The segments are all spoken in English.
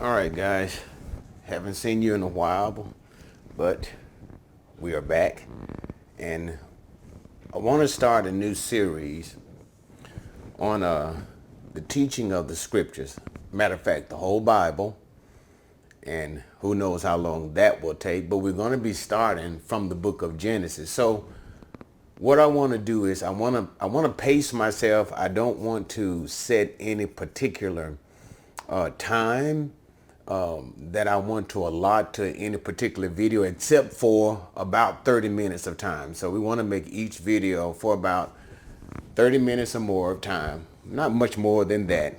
All right, guys. Haven't seen you in a while, but we are back. And I want to start a new series on uh, the teaching of the scriptures. Matter of fact, the whole Bible. And who knows how long that will take. But we're going to be starting from the book of Genesis. So what I want to do is I want to I want to pace myself. I don't want to set any particular uh, time um, that I want to allot to any particular video except for about 30 minutes of time. So we want to make each video for about 30 minutes or more of time. Not much more than that.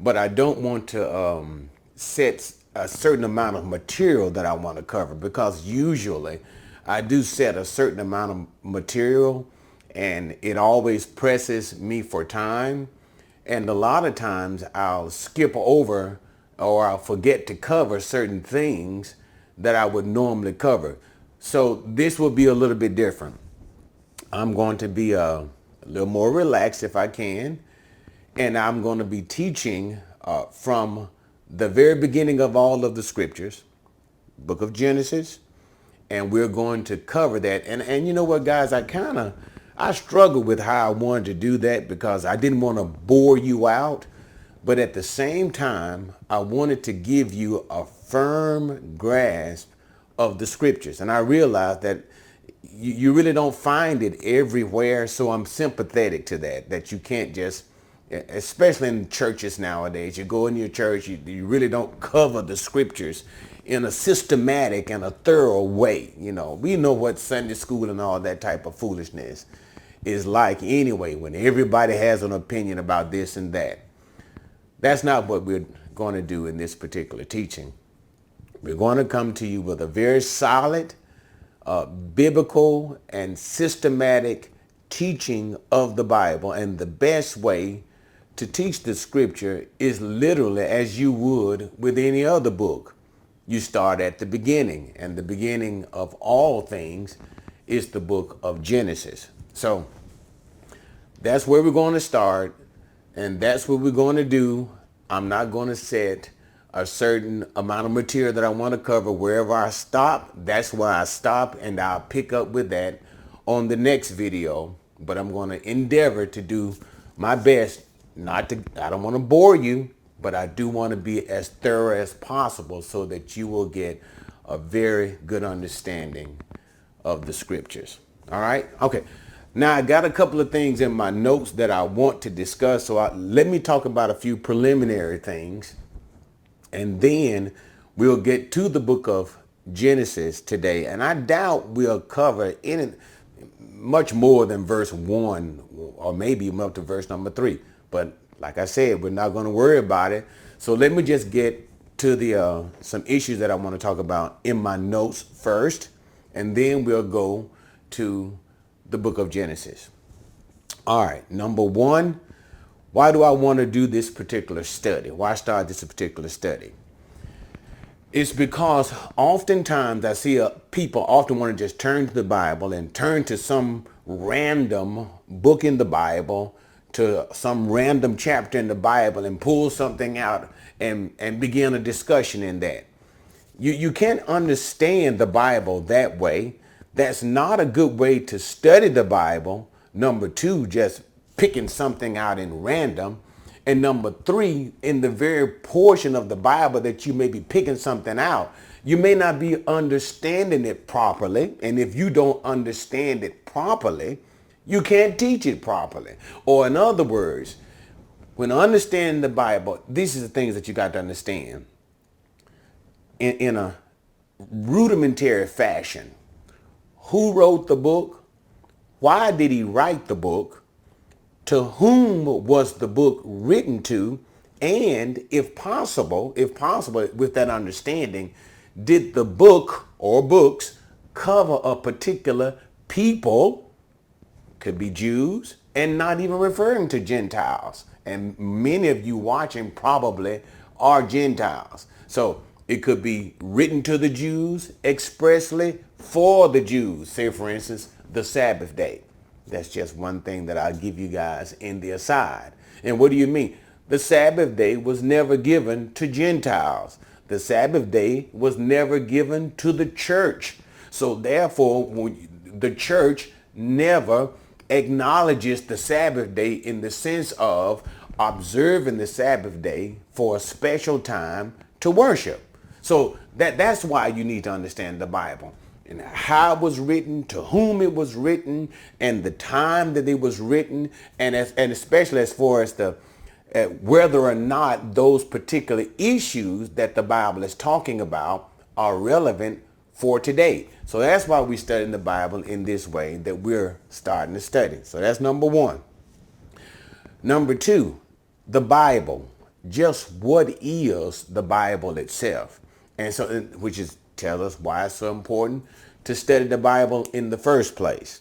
But I don't want to um, set a certain amount of material that I want to cover because usually I do set a certain amount of material and it always presses me for time. And a lot of times I'll skip over or I'll forget to cover certain things that I would normally cover. So this will be a little bit different. I'm going to be a, uh, a little more relaxed if I can. And I'm going to be teaching uh, from the very beginning of all of the scriptures, book of Genesis, and we're going to cover that. And and you know what, guys, I kind of I struggled with how I wanted to do that because I didn't want to bore you out, but at the same time, I wanted to give you a firm grasp of the scriptures. And I realized that you, you really don't find it everywhere, so I'm sympathetic to that. That you can't just especially in churches nowadays, you go in your church, you, you really don't cover the scriptures in a systematic and a thorough way. You know, we know what Sunday school and all that type of foolishness is like anyway, when everybody has an opinion about this and that. That's not what we're going to do in this particular teaching. We're going to come to you with a very solid, uh, biblical, and systematic teaching of the Bible. And the best way to teach the scripture is literally as you would with any other book you start at the beginning. And the beginning of all things is the book of Genesis. So that's where we're going to start. And that's what we're going to do. I'm not going to set a certain amount of material that I want to cover. Wherever I stop, that's where I stop. And I'll pick up with that on the next video. But I'm going to endeavor to do my best not to, I don't want to bore you but I do want to be as thorough as possible so that you will get a very good understanding of the scriptures. All right? Okay. Now I got a couple of things in my notes that I want to discuss. So I, let me talk about a few preliminary things and then we'll get to the book of Genesis today. And I doubt we'll cover any much more than verse one or maybe up to verse number three. But like I said, we're not going to worry about it. So let me just get to the uh, some issues that I want to talk about in my notes first, and then we'll go to the book of Genesis. All right, number one, why do I want to do this particular study? Why start this particular study? It's because oftentimes I see uh, people often want to just turn to the Bible and turn to some random book in the Bible to some random chapter in the Bible and pull something out and, and begin a discussion in that. You, you can't understand the Bible that way. That's not a good way to study the Bible. Number two, just picking something out in random. And number three, in the very portion of the Bible that you may be picking something out, you may not be understanding it properly. And if you don't understand it properly, you can't teach it properly. Or in other words, when understanding the Bible, these are the things that you got to understand in, in a rudimentary fashion. Who wrote the book? Why did he write the book? To whom was the book written to? And if possible, if possible, with that understanding, did the book or books cover a particular people could be Jews and not even referring to Gentiles. And many of you watching probably are Gentiles. So it could be written to the Jews expressly for the Jews. Say, for instance, the Sabbath day. That's just one thing that I'll give you guys in the aside. And what do you mean? The Sabbath day was never given to Gentiles. The Sabbath day was never given to the church. So therefore, the church never acknowledges the Sabbath day in the sense of observing the Sabbath day for a special time to worship. So that that's why you need to understand the Bible and how it was written, to whom it was written, and the time that it was written, and as and especially as far as the uh, whether or not those particular issues that the Bible is talking about are relevant for today. So that's why we study the Bible in this way that we're starting to study. So that's number one. Number two, the Bible. Just what is the Bible itself? And so, which is tell us why it's so important to study the Bible in the first place.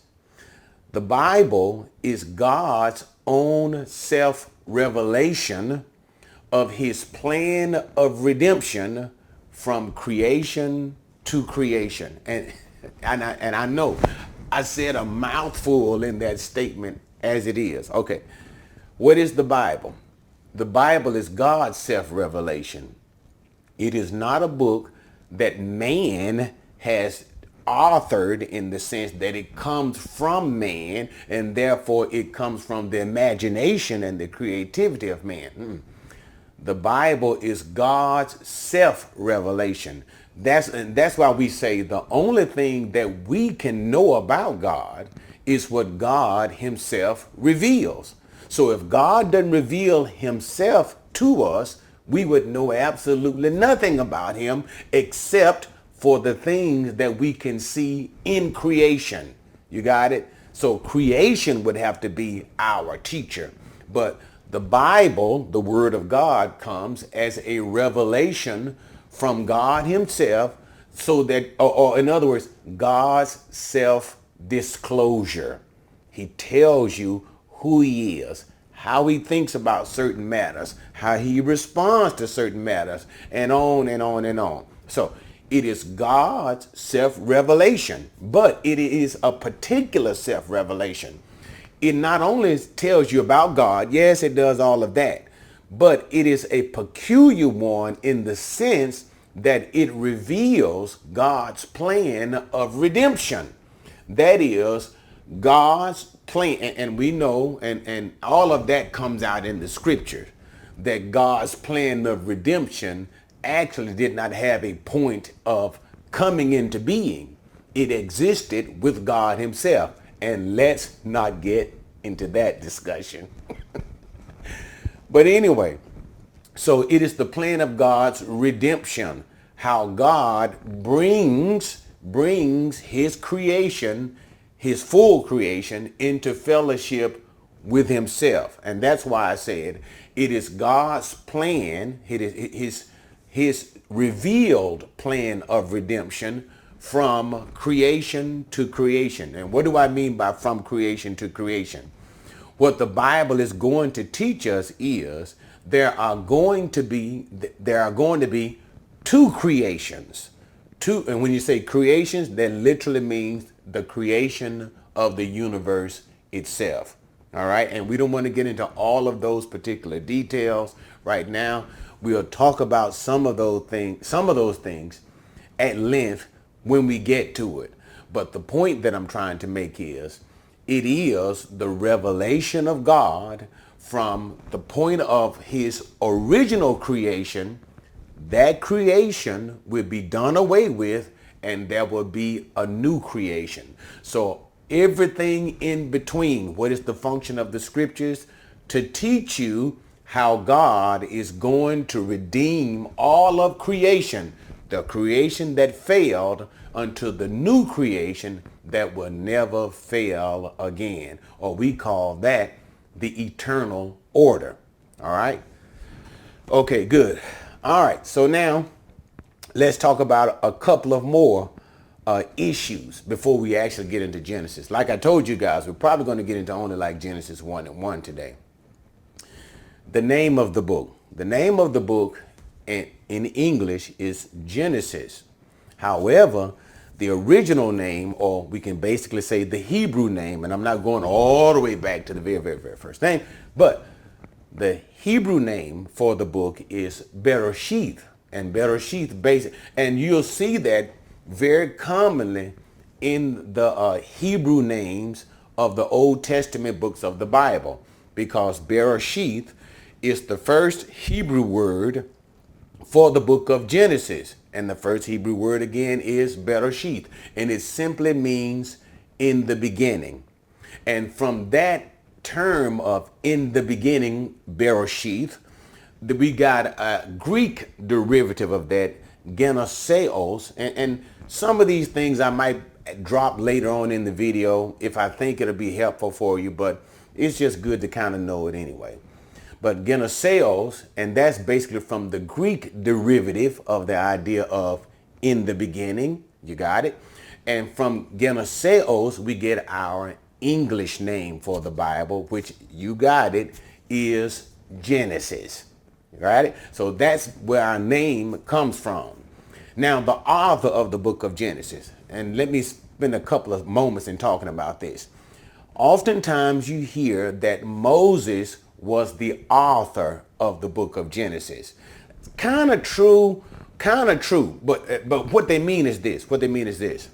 The Bible is God's own self-revelation of his plan of redemption from creation to creation. And, and, I, and I know I said a mouthful in that statement as it is. Okay. What is the Bible? The Bible is God's self-revelation. It is not a book that man has authored in the sense that it comes from man and therefore it comes from the imagination and the creativity of man. Mm. The Bible is God's self-revelation. That's that's why we say the only thing that we can know about God is what God himself reveals. So if God doesn't reveal himself to us, we would know absolutely nothing about him except for the things that we can see in creation. You got it? So creation would have to be our teacher. But the Bible, the Word of God, comes as a revelation from God himself so that, or, or in other words, God's self-disclosure. He tells you who he is, how he thinks about certain matters, how he responds to certain matters, and on and on and on. So it is God's self-revelation, but it is a particular self-revelation. It not only tells you about God, yes, it does all of that, but it is a peculiar one in the sense that it reveals God's plan of redemption. That is God's plan, and, we know, and, and all of that comes out in the scripture, that God's plan of redemption actually did not have a point of coming into being. It existed with God himself. And let's not get into that discussion. but anyway, so it is the plan of God's redemption, how God brings brings his creation, his full creation into fellowship with himself. And that's why I said it is God's plan, it is his his revealed plan of redemption from creation to creation. And what do I mean by from creation to creation? What the Bible is going to teach us is there are going to be there are going to be two creations. Two and when you say creations, that literally means the creation of the universe itself. All right? And we don't want to get into all of those particular details right now. We'll talk about some of those things, some of those things at length when we get to it. But the point that I'm trying to make is it is the revelation of God from the point of his original creation. That creation will be done away with and there will be a new creation. So everything in between, what is the function of the scriptures? To teach you how God is going to redeem all of creation, the creation that failed unto the new creation that will never fail again. Or we call that the eternal order. All right. Okay, good. All right. So now let's talk about a couple of more uh, issues before we actually get into Genesis. Like I told you guys, we're probably going to get into only like Genesis 1 and 1 today the name of the book. The name of the book in, in English is Genesis. However, the original name, or we can basically say the Hebrew name, and I'm not going all the way back to the very, very, very first name, but The Hebrew name for the book is Bereshith, and Bereshith basic, and you'll see that very commonly in the uh, Hebrew names of the Old Testament books of the Bible, because Bereshith is the first Hebrew word for the book of Genesis. And the first Hebrew word again is Bereshith. And it simply means in the beginning. And from that term of in the beginning, Bereshith, we got a Greek derivative of that, geneseos. And, and some of these things I might drop later on in the video if I think it'll be helpful for you, but it's just good to kind of know it anyway. But geneseos, and that's basically from the Greek derivative of the idea of in the beginning. You got it? And from geneseos, we get our English name for the Bible, which you got it, is Genesis. It? So that's where our name comes from. Now, the author of the book of Genesis, and let me spend a couple of moments in talking about this. Oftentimes you hear that Moses was the author of the book of Genesis. Kind of true, kind of true, but but what they mean is this. What they mean is this.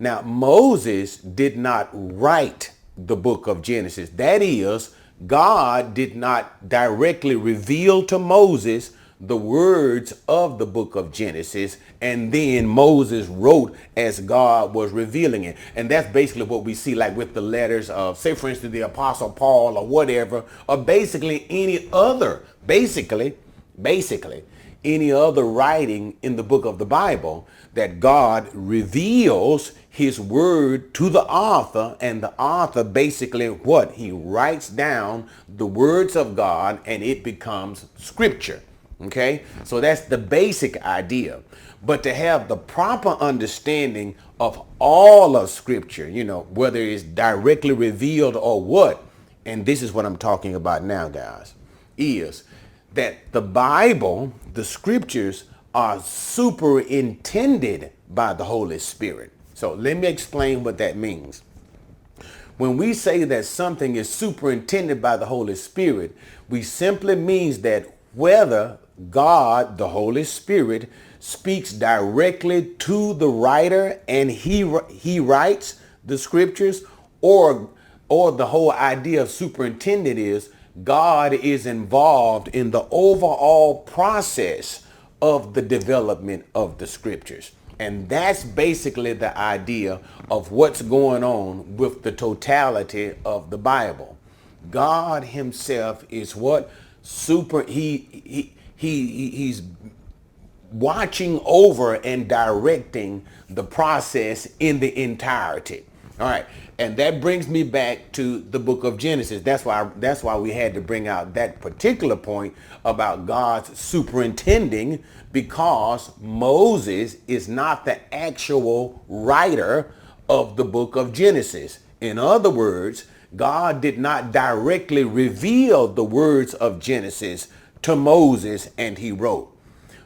Now, Moses did not write the book of Genesis. That is, God did not directly reveal to Moses the words of the book of Genesis, and then Moses wrote as God was revealing it. And that's basically what we see like with the letters of, say for instance, the Apostle Paul or whatever, or basically any other, basically, basically, any other writing in the book of the Bible that God reveals his word to the author and the author basically what? He writes down the words of God and it becomes scripture. Okay, so that's the basic idea. But to have the proper understanding of all of Scripture, you know, whether it's directly revealed or what, and this is what I'm talking about now, guys, is that the Bible, the Scriptures, are superintended by the Holy Spirit. So let me explain what that means. When we say that something is superintended by the Holy Spirit, we simply means that whether God, the Holy Spirit, speaks directly to the writer and he he writes the scriptures or or the whole idea of superintendent is God is involved in the overall process of the development of the scriptures. And that's basically the idea of what's going on with the totality of the Bible. God himself is what super he he he he's watching over and directing the process in the entirety. All right. And that brings me back to the book of Genesis. That's why that's why we had to bring out that particular point about God's superintending because Moses is not the actual writer of the book of Genesis. In other words, God did not directly reveal the words of Genesis to Moses and he wrote.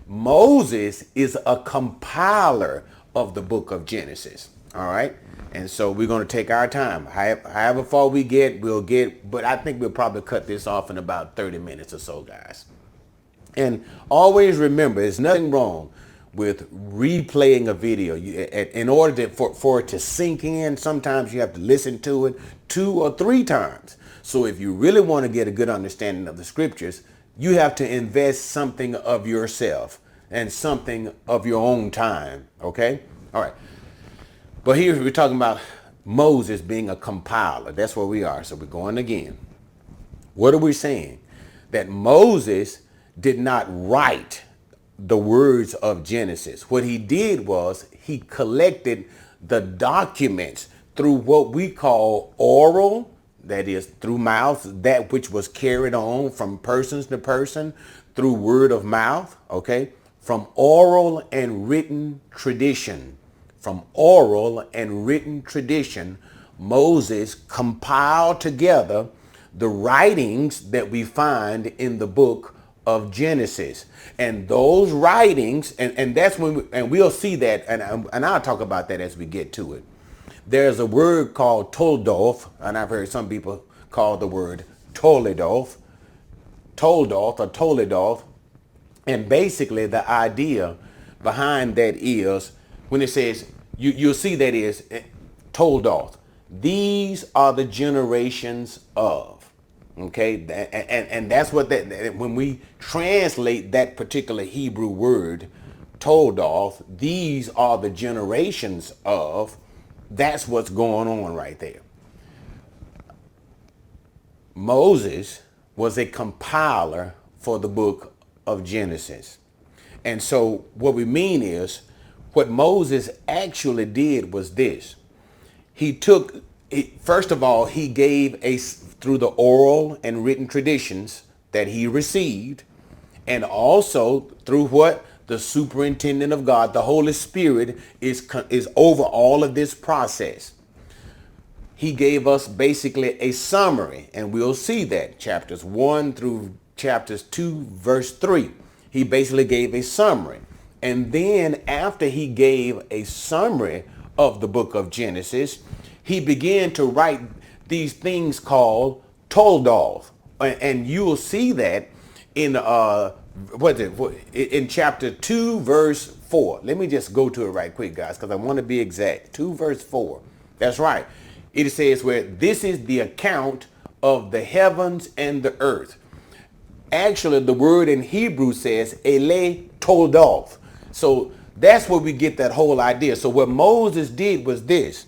Moses is a compiler of the book of Genesis. All right. And so we're going to take our time. However far we get, we'll get, but I think we'll probably cut this off in about 30 minutes or so, guys. And always remember, there's nothing wrong with replaying a video. in order to, for, for it to sink in, sometimes you have to listen to it two or three times. So if you really want to get a good understanding of the scriptures, you have to invest something of yourself and something of your own time. Okay? All right. But here we're talking about Moses being a compiler. That's where we are. So we're going again. What are we saying? That Moses did not write the words of Genesis. What he did was he collected the documents through what we call oral that is through mouth, that which was carried on from persons to person through word of mouth, okay? From oral and written tradition. From oral and written tradition, Moses compiled together the writings that we find in the book of Genesis. And those writings, and, and that's when, we, and we'll see that, and, and I'll talk about that as we get to it. There's a word called Toldoth, and I've heard some people call the word Toledoth, Toldoth or Toledoth. And basically the idea behind that is when it says, you, you'll see that is eh, Toldoth. These are the generations of. Okay, and, and that's what that, when we translate that particular Hebrew word, Toldoth, these are the generations of, that's what's going on right there. Moses was a compiler for the book of Genesis. And so what we mean is what Moses actually did was this. He took, first of all, he gave a, through the oral and written traditions that he received, and also through what? The superintendent of God, the Holy Spirit is, is over all of this process he gave us basically a summary, and we'll see that chapters 1 through chapters 2, verse 3. He basically gave a summary. And then after he gave a summary of the book of Genesis, he began to write these things called Toldoth. And you'll see that in uh what is it in chapter 2 verse 4. Let me just go to it right quick guys because I want to be exact. 2 verse 4. That's right it says where this is the account of the heavens and the earth. Actually, the word in Hebrew says ele toldoth. So that's where we get that whole idea. So what Moses did was this.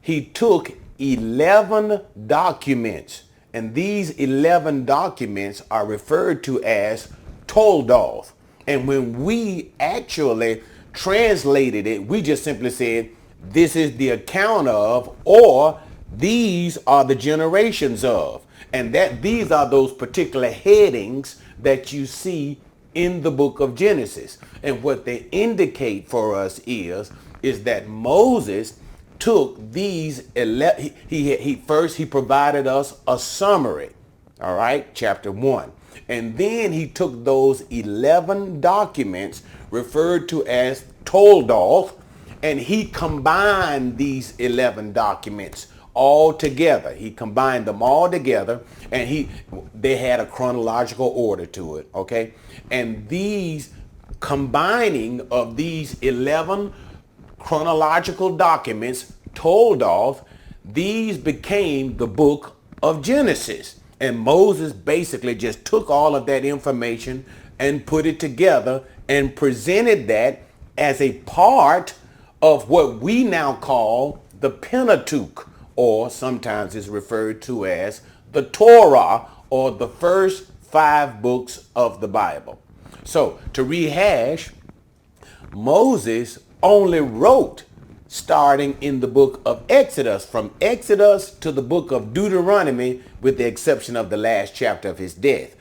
He took 11 documents, and these 11 documents are referred to as toldoth. And when we actually translated it, we just simply said this is the account of, or these are the generations of. And that these are those particular headings that you see in the book of Genesis. And what they indicate for us is, is that Moses took these, ele- he, he, he first he provided us a summary, all right, chapter one. And then he took those 11 documents referred to as Toldoth, and he combined these 11 documents all together. He combined them all together and he they had a chronological order to it, okay? And these combining of these 11 chronological documents Toldoth these became the book of Genesis. And Moses basically just took all of that information and put it together and presented that as a part of what we now call the Pentateuch, or sometimes is referred to as the Torah, or the first five books of the Bible. So to rehash, Moses only wrote starting in the book of Exodus, from Exodus to the book of Deuteronomy, with the exception of the last chapter of his death.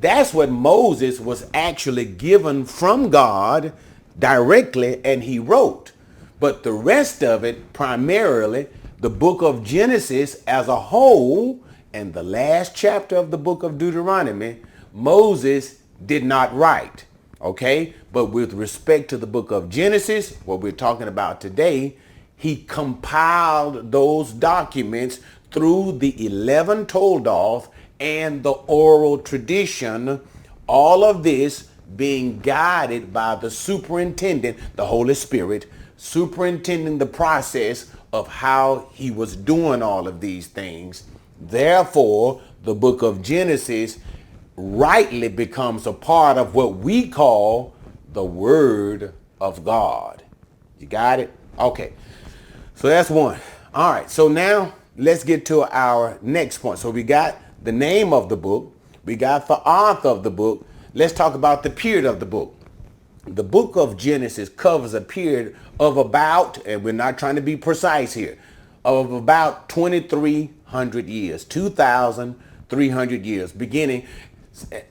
That's what Moses was actually given from God directly, and he wrote. But the rest of it, primarily, the book of Genesis as a whole, and the last chapter of the book of Deuteronomy, Moses did not write. Okay? But with respect to the book of Genesis, what we're talking about today, he compiled those documents through the 11 Toldoth and the oral tradition, all of this being guided by the superintendent, the Holy Spirit, superintending the process of how he was doing all of these things. Therefore, the book of Genesis rightly becomes a part of what we call the Word of God. You got it? Okay. So that's one. All right. So now let's get to our next point. So we got the name of the book. We got the author of the book. Let's talk about the period of the book the book of Genesis covers a period of about, and we're not trying to be precise here, of about 2,300 years, 2,300 years, beginning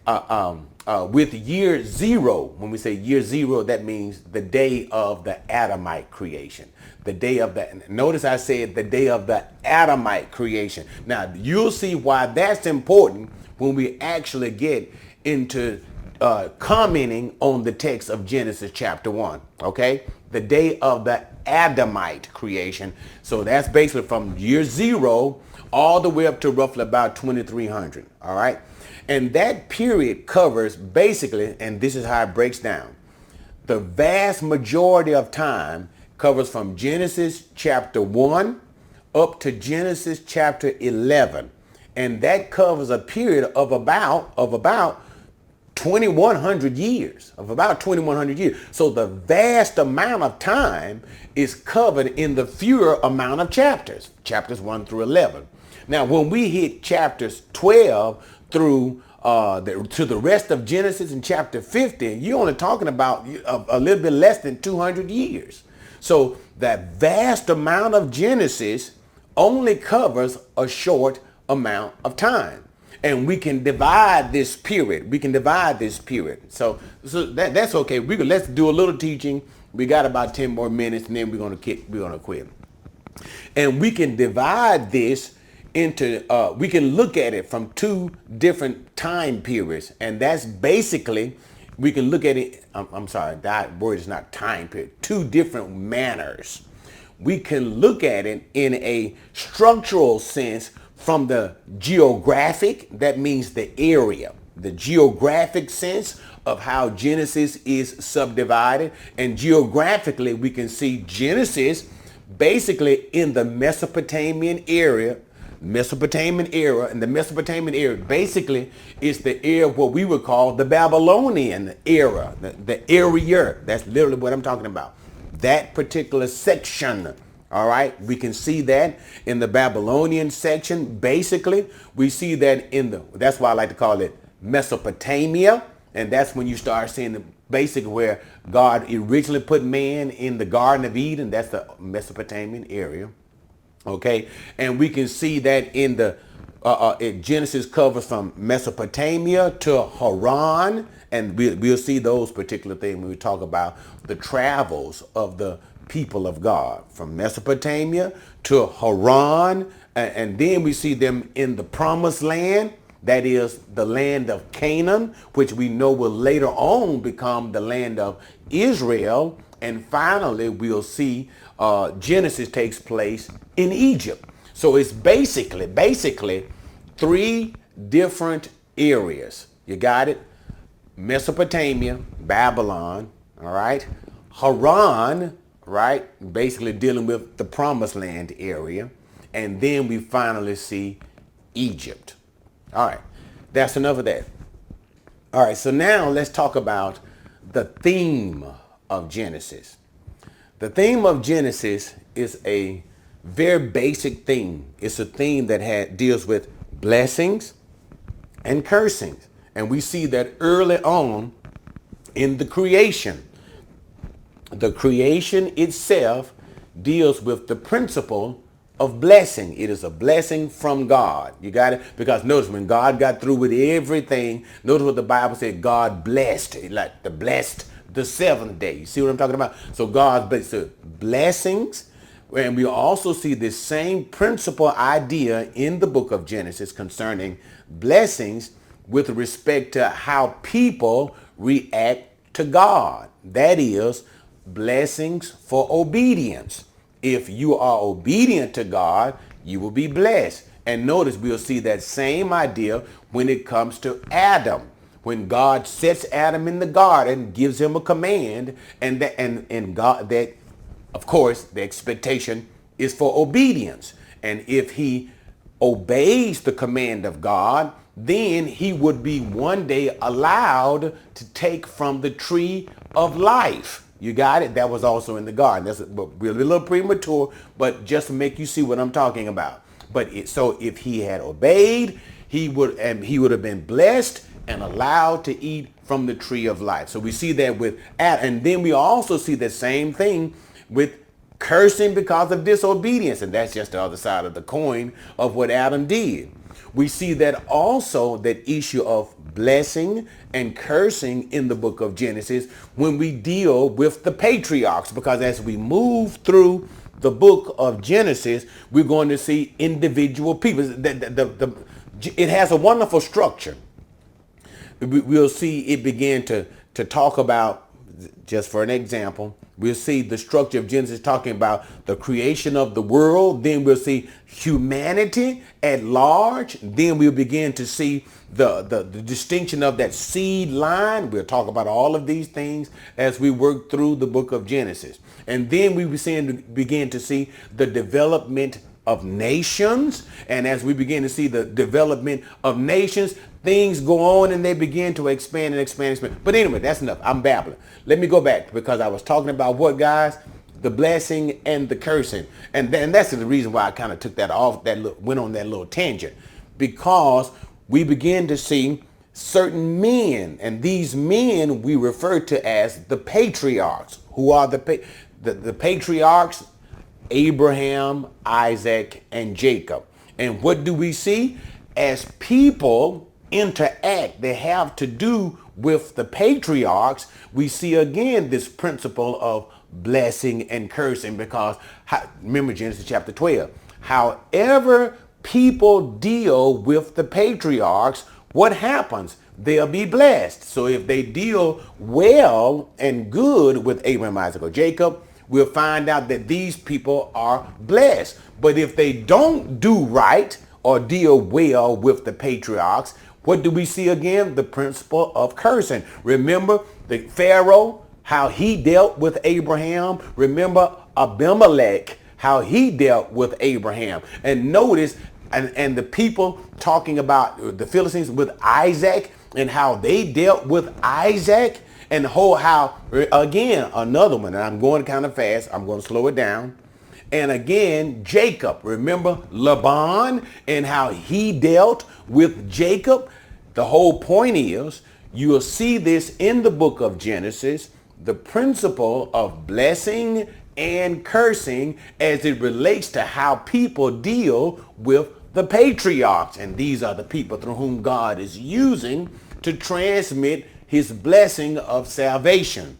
uh, um, uh, with year zero. When we say year zero, that means the day of the Adamite creation. The day of the, notice I said the day of the Adamite creation. Now, you'll see why that's important when we actually get into uh, commenting on the text of Genesis chapter 1, okay? The day of the Adamite creation. So that's basically from year zero all the way up to roughly about 2300, all right? And that period covers basically, and this is how it breaks down, the vast majority of time covers from Genesis chapter 1 up to Genesis chapter 11. And that covers a period of about of about 2100 years, of about 2100 years. So the vast amount of time is covered in the fewer amount of chapters, chapters 1 through 11. Now, when we hit chapters 12 through uh, the, to the rest of Genesis in chapter 15, you're only talking about a, a little bit less than 200 years. So that vast amount of Genesis only covers a short amount of time. And we can divide this period. We can divide this period. So, so that, that's okay. We can, let's do a little teaching. We got about 10 more minutes and then we're going to kick, we're going to quit. And we can divide this into, uh, we can look at it from two different time periods. And that's basically, we can look at it, I'm, I'm sorry, that word is not time period, two different manners. We can look at it in a structural sense from the geographic, that means the area, the geographic sense of how Genesis is subdivided. And geographically, we can see Genesis basically in the Mesopotamian area Mesopotamian era, and the Mesopotamian era basically is the era what we would call the Babylonian era, the, the area. That's literally what I'm talking about. That particular section. All right, we can see that in the Babylonian section. Basically, we see that in the, that's why I like to call it Mesopotamia. And that's when you start seeing the basic where God originally put man in the Garden of Eden. That's the Mesopotamian area. Okay, and we can see that in the uh, uh, Genesis covers from Mesopotamia to Haran, and we, we'll see those particular things when we talk about the travels of the people of God from Mesopotamia to Haran, and, then we see them in the promised land, that is the land of Canaan, which we know will later on become the land of Israel. And finally, we'll see uh, Genesis takes place in Egypt. So it's basically, basically three different areas. You got it? Mesopotamia, Babylon, all right? Haran, right? Basically dealing with the promised land area. And then we finally see Egypt. All right, that's enough of that. All right, so now let's talk about the theme of Genesis. The theme of Genesis is a very basic theme. It's a theme that had, deals with blessings and cursings. And we see that early on in the creation. The creation itself deals with the principle of blessing. It is a blessing from God. You got it? Because notice when God got through with everything, notice what the Bible said, God blessed, like the blessed the seventh day. You see what I'm talking about? So God's blessings. And we also see this same principle idea in the book of Genesis concerning blessings with respect to how people react to God. That is blessings for obedience. If you are obedient to God, you will be blessed. And notice we'll see that same idea when it comes to Adam when God sets Adam in the garden, gives him a command, and that and, and God that of course the expectation is for obedience. And if he obeys the command of God, then he would be one day allowed to take from the tree of life. You got it? That was also in the garden. That's a, a little premature, but just to make you see what I'm talking about. But it, so if he had obeyed, he would and he would have been blessed and allowed to eat from the tree of life. So we see that with Adam. And then we also see the same thing with cursing because of disobedience. And that's just the other side of the coin of what Adam did. We see that also that issue of blessing and cursing in the book of Genesis when we deal with the patriarchs. Because as we move through the book of Genesis, we're going to see individual people. The, the, the, it has a wonderful structure we'll see it begin to to talk about just for an example we'll see the structure of genesis talking about the creation of the world then we'll see humanity at large then we'll begin to see the, the, the distinction of that seed line. We'll talk about all of these things as we work through the book of genesis. And then we begin to see the development of nations. And as we begin to see the development of nations, things go on and they begin to expand and expand and expand. But anyway, that's enough. I'm babbling. Let me go back because I was talking about what, guys? The blessing and the cursing. And, then that's the reason why I kind of took that off, that little, went on that little tangent. Because we begin to see certain men, and these men we refer to as the patriarchs, who are the, the, the patriarchs Abraham, Isaac, and Jacob. And what do we see? As people interact, they have to do with the patriarchs, we see again this principle of blessing and cursing because remember Genesis chapter 12. However people deal with the patriarchs, what happens? They'll be blessed. So if they deal well and good with Abraham, Isaac, or Jacob, we'll find out that these people are blessed. But if they don't do right or deal well with the patriarchs, what do we see again? The principle of cursing. Remember the Pharaoh, how he dealt with Abraham. Remember Abimelech, how he dealt with Abraham. And notice, and, and the people talking about the Philistines with Isaac and how they dealt with Isaac and the whole how again another one and i'm going kind of fast i'm going to slow it down. And again jacob remember laban and how he dealt with jacob? The whole point is you will see this in the book of genesis the principle of blessing and cursing as it relates to how people deal with the patriarchs. And these are the people through whom god is using to transmit his blessing of salvation.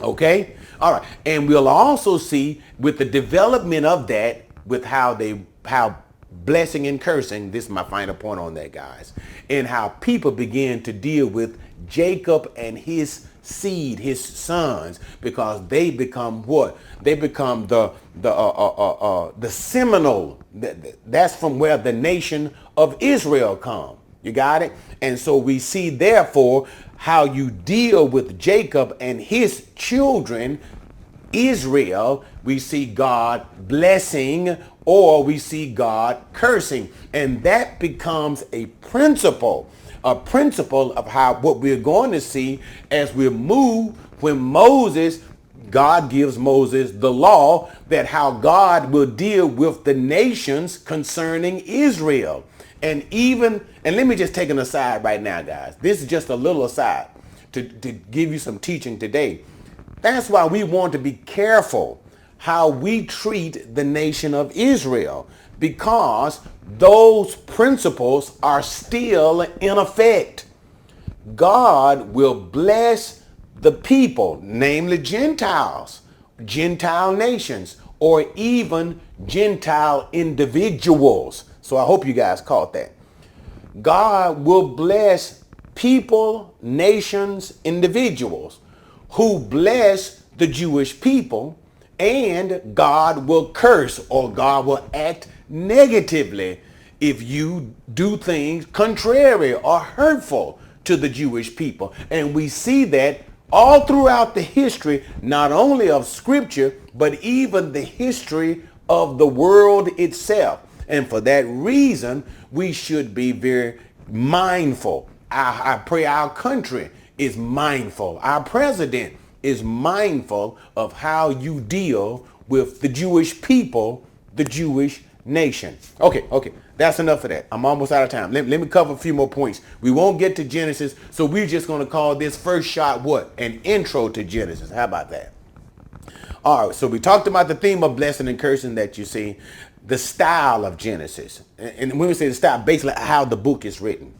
Okay? All right. And we'll also see with the development of that, with how they, how blessing and cursing, this is my final point on that, guys, and how people begin to deal with Jacob and his seed, his sons, because they become what? They become the the uh, uh, uh, uh the seminal. That's from where the nation of Israel come. You got it? And so we see therefore how you deal with Jacob and his children, Israel, we see God blessing or we see God cursing. And that becomes a principle, a principle of how what we're going to see as we move when Moses God gives Moses the law that how God will deal with the nations concerning Israel. And even, and let me just take an aside right now, guys. This is just a little aside to, to give you some teaching today. That's why we want to be careful how we treat the nation of Israel because those principles are still in effect. God will bless the people, namely Gentiles, Gentile nations, or even Gentile individuals. So I hope you guys caught that. God will bless people, nations, individuals who bless the Jewish people and God will curse or God will act negatively if you do things contrary or hurtful to the Jewish people. And we see that all throughout the history, not only of scripture, but even the history of the world itself. And for that reason, we should be very mindful. I, I pray our country is mindful. Our president is mindful of how you deal with the Jewish people, the Jewish nation. Okay, okay. That's enough of that. I'm almost out of time. Let, let me cover a few more points. We won't get to Genesis, so we're just going to call this first shot what? An intro to Genesis. How about that? All right, so we talked about the theme of blessing and cursing that you see the style of Genesis. And when we say the style, basically how the book is written.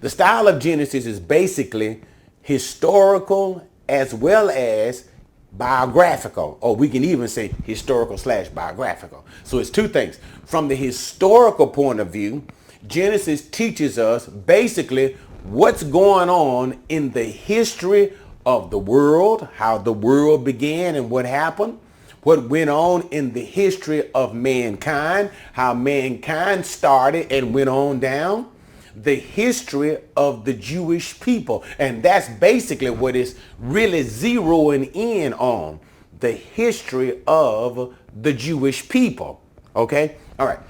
The style of Genesis is basically historical as well as biographical, or we can even say historical slash biographical. So it's two things. From the historical point of view, Genesis teaches us basically what's going on in the history of the world, how the world began and what happened, what went on in the history of mankind, how mankind started and went on down, the history of the Jewish people. And that's basically what it's really zeroing in on, the history of the Jewish people. Okay? All right.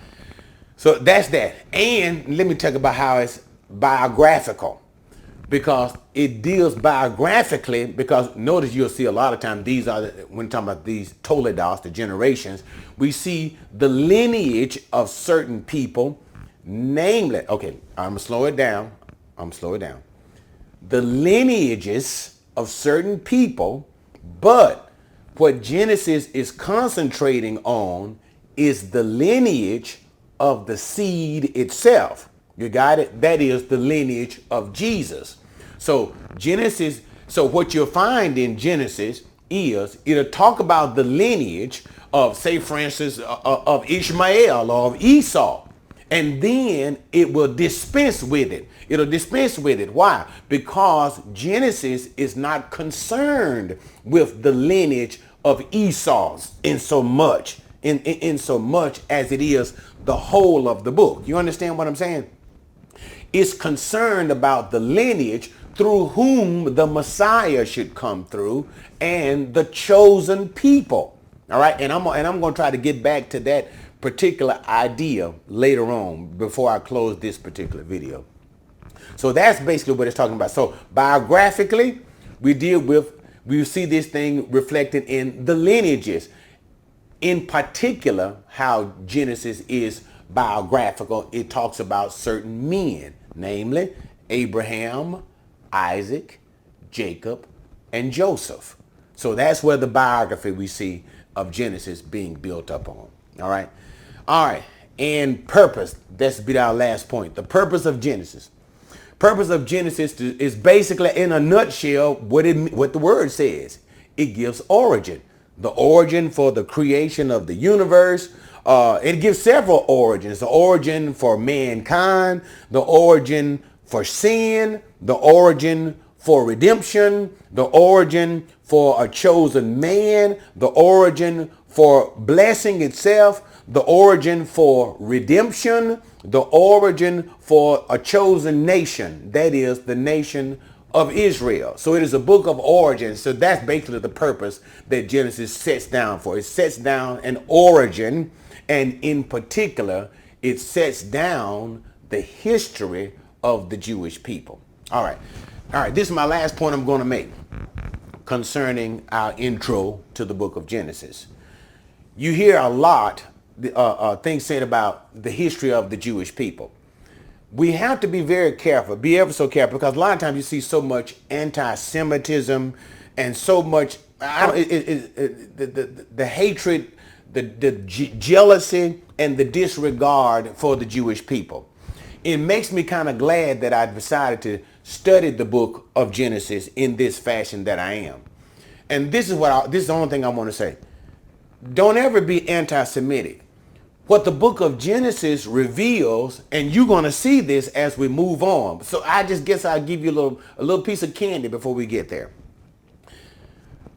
So that's that. And let me talk about how it's biographical because it deals biographically because notice you'll see a lot of times these are when talking about these toledos the generations we see the lineage of certain people namely okay i'm gonna slow it down i'm gonna slow it down. The lineages of certain people but what genesis is concentrating on is the lineage of the seed itself you got it? That is the lineage of Jesus. So Genesis, so what you'll find in Genesis is it'll talk about the lineage of, say, for instance, uh, uh, of Ishmael or of Esau. And then it will dispense with it. It'll dispense with it. Why? Because Genesis is not concerned with the lineage of Esau's in so much, in, in, in so much as it is the whole of the book. You understand what I'm saying? Is concerned about the lineage through whom the Messiah should come through and the chosen people. All right, and I'm and I'm going to try to get back to that particular idea later on before I close this particular video. So that's basically what it's talking about. So biographically, we deal with we see this thing reflected in the lineages. In particular, how Genesis is biographical, it talks about certain men namely Abraham, Isaac, Jacob, and Joseph. So that's where the biography we see of Genesis being built up on. All right. All right. And purpose. That's be our last point. The purpose of Genesis. Purpose of Genesis is basically in a nutshell what it what the word says. It gives origin. The origin for the creation of the universe, uh, it gives several origins. The origin for mankind, the origin for sin, the origin for redemption, the origin for a chosen man, the origin for blessing itself, the origin for redemption, the origin for a chosen nation, that is the nation of Israel. So it is a book of origin. So that's basically the purpose that Genesis sets down for. It sets down an origin and in particular, it sets down the history of the Jewish people. All right. All right. This is my last point I'm going to make concerning our intro to the book of Genesis. You hear a lot uh, uh, things said about the history of the Jewish people. We have to be very careful, be ever so careful, because a lot of times you see so much anti-Semitism and so much it, it, it, the, the, the hatred the, the jealousy and the disregard for the Jewish people. It makes me kind of glad that I decided to study the book of Genesis in this fashion that I am. And this is what I, this is the only thing I want to say. Don't ever be anti-Semitic. What the book of Genesis reveals, and you're going to see this as we move on. So I just guess I'll give you a little, a little piece of candy before we get there.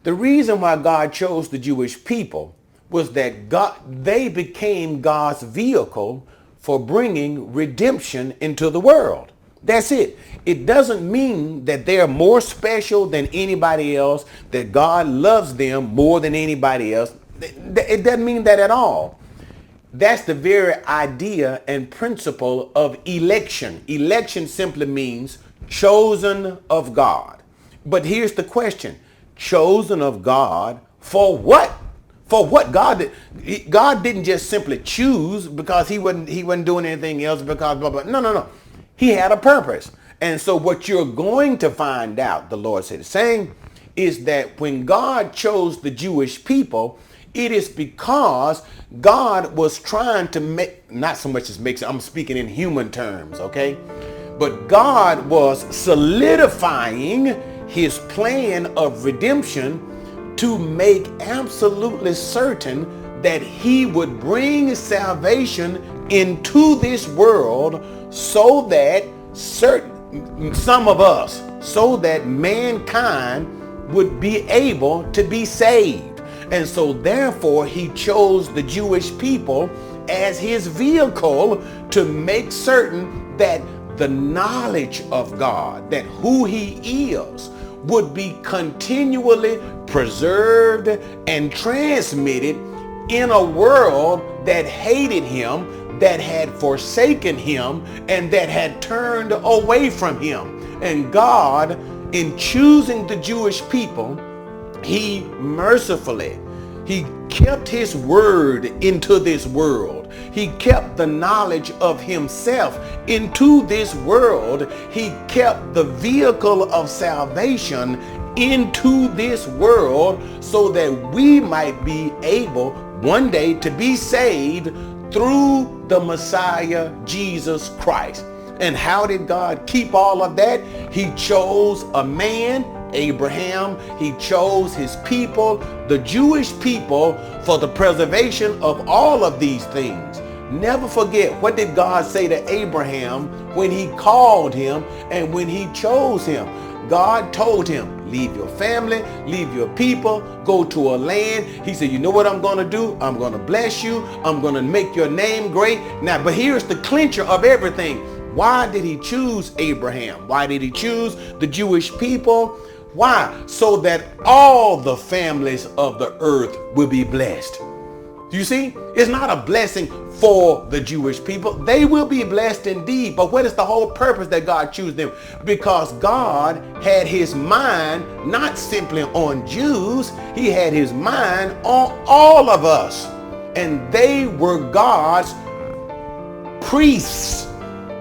The reason why God chose the Jewish people was that God, they became God's vehicle for bringing redemption into the world. That's it. It doesn't mean that they're more special than anybody else, that God loves them more than anybody else. It doesn't mean that at all. That's the very idea and principle of election. Election simply means chosen of God. But here's the question. Chosen of God for what? For what God did, God didn't just simply choose because he wasn't he wasn't doing anything else because blah blah. No, no, no. He had a purpose. And so what you're going to find out, the Lord said, saying, is that when God chose the Jewish people, it is because God was trying to make, not so much as makes, I'm speaking in human terms, okay? But God was solidifying his plan of redemption to make absolutely certain that he would bring salvation into this world so that certain some of us, so that mankind would be able to be saved. And so therefore he chose the Jewish people as his vehicle to make certain that the knowledge of God, that who he is, would be continually preserved and transmitted in a world that hated him, that had forsaken him, and that had turned away from him. And God, in choosing the Jewish people, he mercifully, he kept his word into this world. He kept the knowledge of himself into this world. He kept the vehicle of salvation into this world so that we might be able one day to be saved through the Messiah, Jesus Christ. And how did God keep all of that? He chose a man, Abraham. He chose his people, the Jewish people, for the preservation of all of these things. Never forget, what did God say to Abraham when he called him and when he chose him? God told him, leave your family, leave your people, go to a land. He said, you know what I'm going to do? I'm going to bless you. I'm going to make your name great. Now, but here's the clincher of everything. Why did he choose Abraham? Why did he choose the Jewish people? Why? So that all the families of the earth will be blessed. You see, it's not a blessing for the Jewish people. They will be blessed indeed. But what is the whole purpose that God chose them? Because God had his mind not simply on Jews, he had his mind on all of us. And they were God's priests.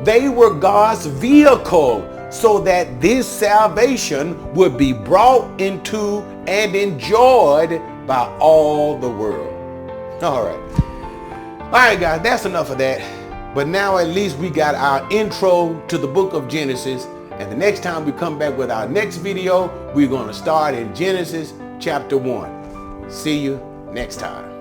They were God's vehicle so that this salvation would be brought into and enjoyed by all the world. All right. All right, guys, that's enough of that. But now at least we got our intro to the book of Genesis. And the next time we come back with our next video, we're going to start in Genesis chapter 1. See you next time.